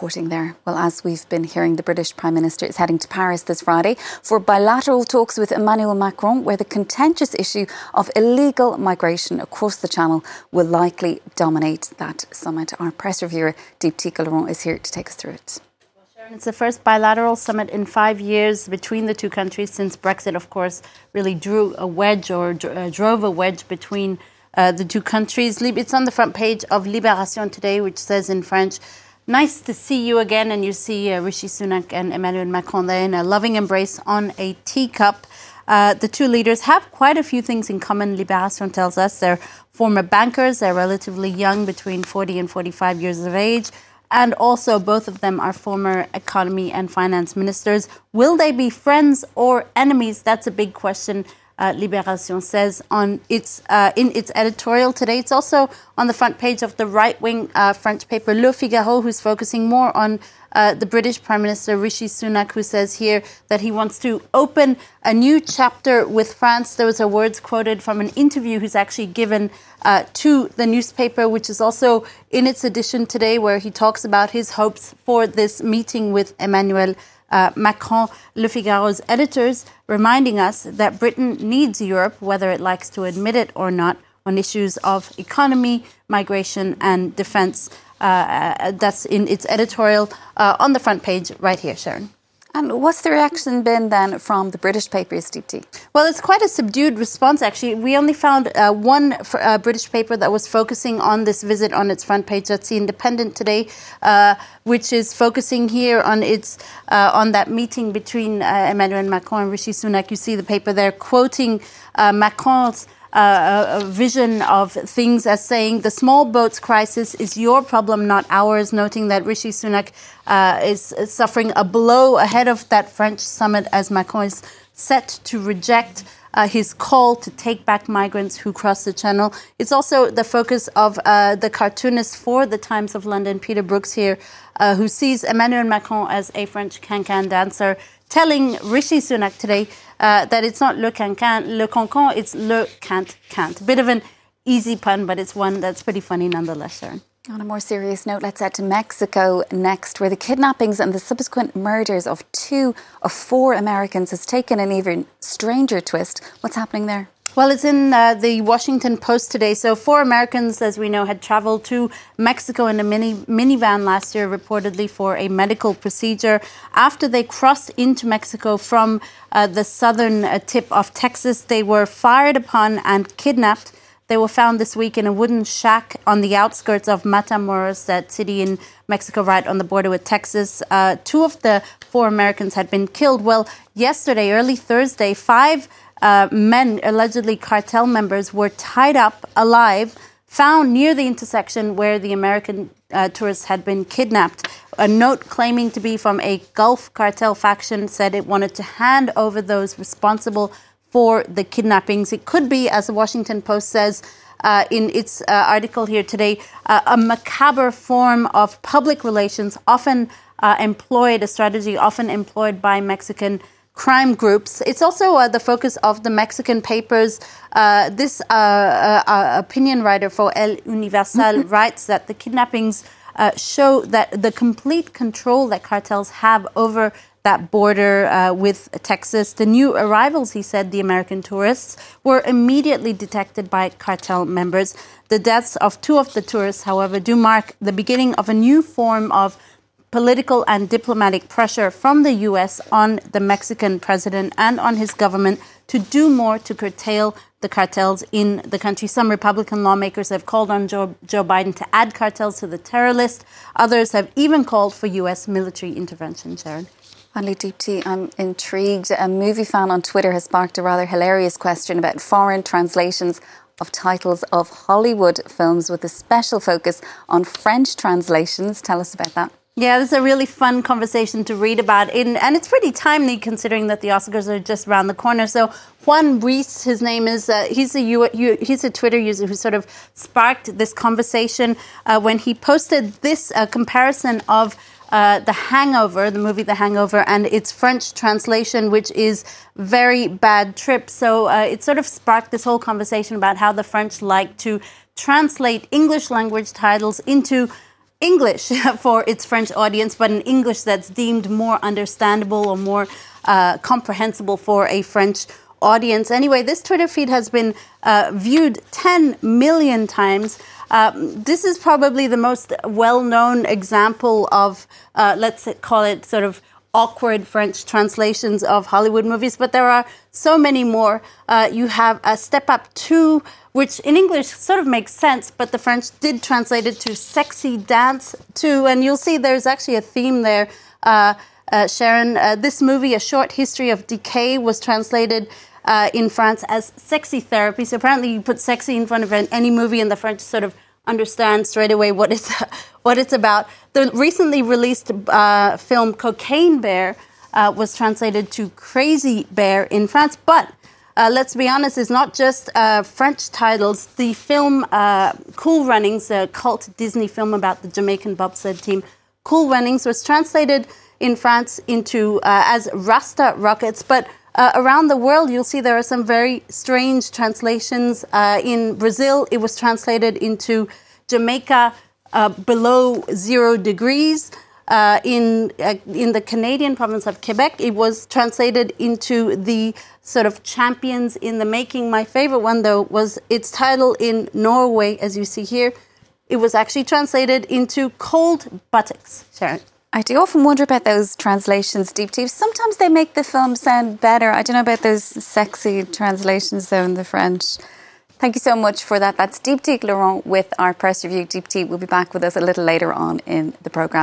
reporting there. Well, as we've been hearing, the British Prime Minister is heading to Paris this Friday for bilateral talks with Emmanuel Macron, where the contentious issue of illegal migration across the Channel will likely dominate that summit. Our press reviewer, Dheepthika Laurent, is here to take us through it. It's the first bilateral summit in five years between the two countries since Brexit, of course, really drew a wedge or uh, drove a wedge between uh, the two countries. It's on the front page of Libération today, which says in French, Nice to see you again. And you see uh, Rishi Sunak and Emmanuel Macron there in a loving embrace on a teacup. Uh, the two leaders have quite a few things in common, Libération tells us. They're former bankers, they're relatively young, between 40 and 45 years of age. And also, both of them are former economy and finance ministers. Will they be friends or enemies? That's a big question uh, Libération says on its uh, in its editorial today. It's also on the front page of the right wing uh, French paper Le Figaro, who's focusing more on uh, the British Prime Minister Rishi Sunak, who says here that he wants to open a new chapter with France. Those are words quoted from an interview he's actually given uh, to the newspaper, which is also in its edition today, where he talks about his hopes for this meeting with Emmanuel uh, Macron, Le Figaro's editors, reminding us that Britain needs Europe, whether it likes to admit it or not, on issues of economy, migration, and defense. Uh, uh that's in its editorial uh, on the front page right here, Sharon. And what's the reaction been then from the British papers, Deepti? Well, it's quite a subdued response, actually. We only found uh, one uh, British paper that was focusing on this visit on its front page. That's the Independent today, uh, which is focusing here on its uh, on that meeting between uh, Emmanuel Macron and Rishi Sunak. You see the paper there quoting uh, Macron's a vision of things as saying the small boats crisis is your problem, not ours, noting that Rishi Sunak uh, is suffering a blow ahead of that French summit as Macron is set to reject. Uh, his call to take back migrants who cross the channel. It's also the focus of uh, the cartoonist for the Times of London, Peter Brookes, here, uh, who sees Emmanuel Macron as a French can-can dancer, telling Rishi Sunak today uh, that it's not le cancan, le cancan, it's le can't can't. Bit of an easy pun, but it's one that's pretty funny nonetheless, Sharon. On a more serious note, let's head to Mexico next, where the kidnappings and the subsequent murders of two of four Americans has taken an even stranger twist. What's happening there? Well, it's in uh, the Washington Post today. So, four Americans, as we know, had traveled to Mexico in a mini minivan last year, reportedly for a medical procedure. After they crossed into Mexico from uh, the southern uh, tip of Texas, they were fired upon and kidnapped. They were found this week in a wooden shack on the outskirts of Matamoros, that city in Mexico, right on the border with Texas. Uh, two of the four Americans had been killed. Well, yesterday, early Thursday, five uh, men, allegedly cartel members, were tied up alive, found near the intersection where the American uh, tourists had been kidnapped. A note claiming to be from a Gulf cartel faction said it wanted to hand over those responsible for the kidnappings. It could be, as the Washington Post says, uh, in its uh, article here today, uh, a macabre form of public relations, often uh, employed, a strategy often employed by Mexican crime groups. It's also uh, the focus of the Mexican papers. Uh, this uh, uh, uh opinion writer for El Universal mm-hmm. writes that the kidnappings uh, show that the complete control that cartels have over that border with Texas. The new arrivals, he said, the American tourists, were immediately detected by cartel members. The deaths of two of the tourists, however, do mark the beginning of a new form of political and diplomatic pressure from the U.S. on the Mexican president and on his government to do more to curtail the cartels in the country. Some Republican lawmakers have called on Joe, Joe Biden to add cartels to the terror list. Others have even called for U.S. military intervention, Sharon. Finally, Deepti, I'm intrigued. A movie fan on Twitter has sparked a rather hilarious question about foreign translations of titles of Hollywood films with a special focus on French translations. Tell us about that. Yeah, this is a really fun conversation to read about, in, and it's pretty timely considering that the Oscars are just around the corner. So Juan Reese, his name is, uh, he's a U, he's a Twitter user who sort of sparked this conversation uh, when he posted this uh, comparison of. Uh, the Hangover, the movie The Hangover, and its French translation, which is very bad trip. So uh, it sort of sparked this whole conversation about how the French like to translate English language titles into English for its French audience, but an English that's deemed more understandable or more uh, comprehensible for a French audience. Anyway, this Twitter feed has been uh, viewed 10 million times. Uh, this is probably the most well known example of, uh, let's call it sort of awkward French translations of Hollywood movies, but there are so many more. Uh, you have a Step Up 2, which in English sort of makes sense, but the French did translate it to Sexy Dance 2, and you'll see there's actually a theme there. Uh, uh, Sharon, uh, this movie, A Short History of Decay, was translated uh, in France as sexy therapy. So apparently, you put sexy in front of any movie, and the French sort of understand straight away what it's what it's about. The recently released uh, film Cocaine Bear uh, was translated to Crazy Bear in France, but uh, let's be honest, it's not just uh, French titles. The film uh, Cool Runnings, a cult Disney film about the Jamaican bobsled team, Cool Runnings was translated in France into uh, as Rasta Rockets, but uh, around the world, you'll see there are some very strange translations. Uh, in Brazil, it was translated into Jamaica uh, below zero degrees. Uh, in uh, in the Canadian province of Quebec, it was translated into the sort of champions in the making. My favorite one, though, was its title in Norway, as you see here. It was actually translated into cold buttocks. Sharon. I do often wonder about those translations, Deep Deep. Sometimes they make the film sound better. I don't know about those sexy translations, though, in the French. Thank you so much for that. That's Deepti Laurent with our press review. Deep We'll be back with us a little later on in the programme.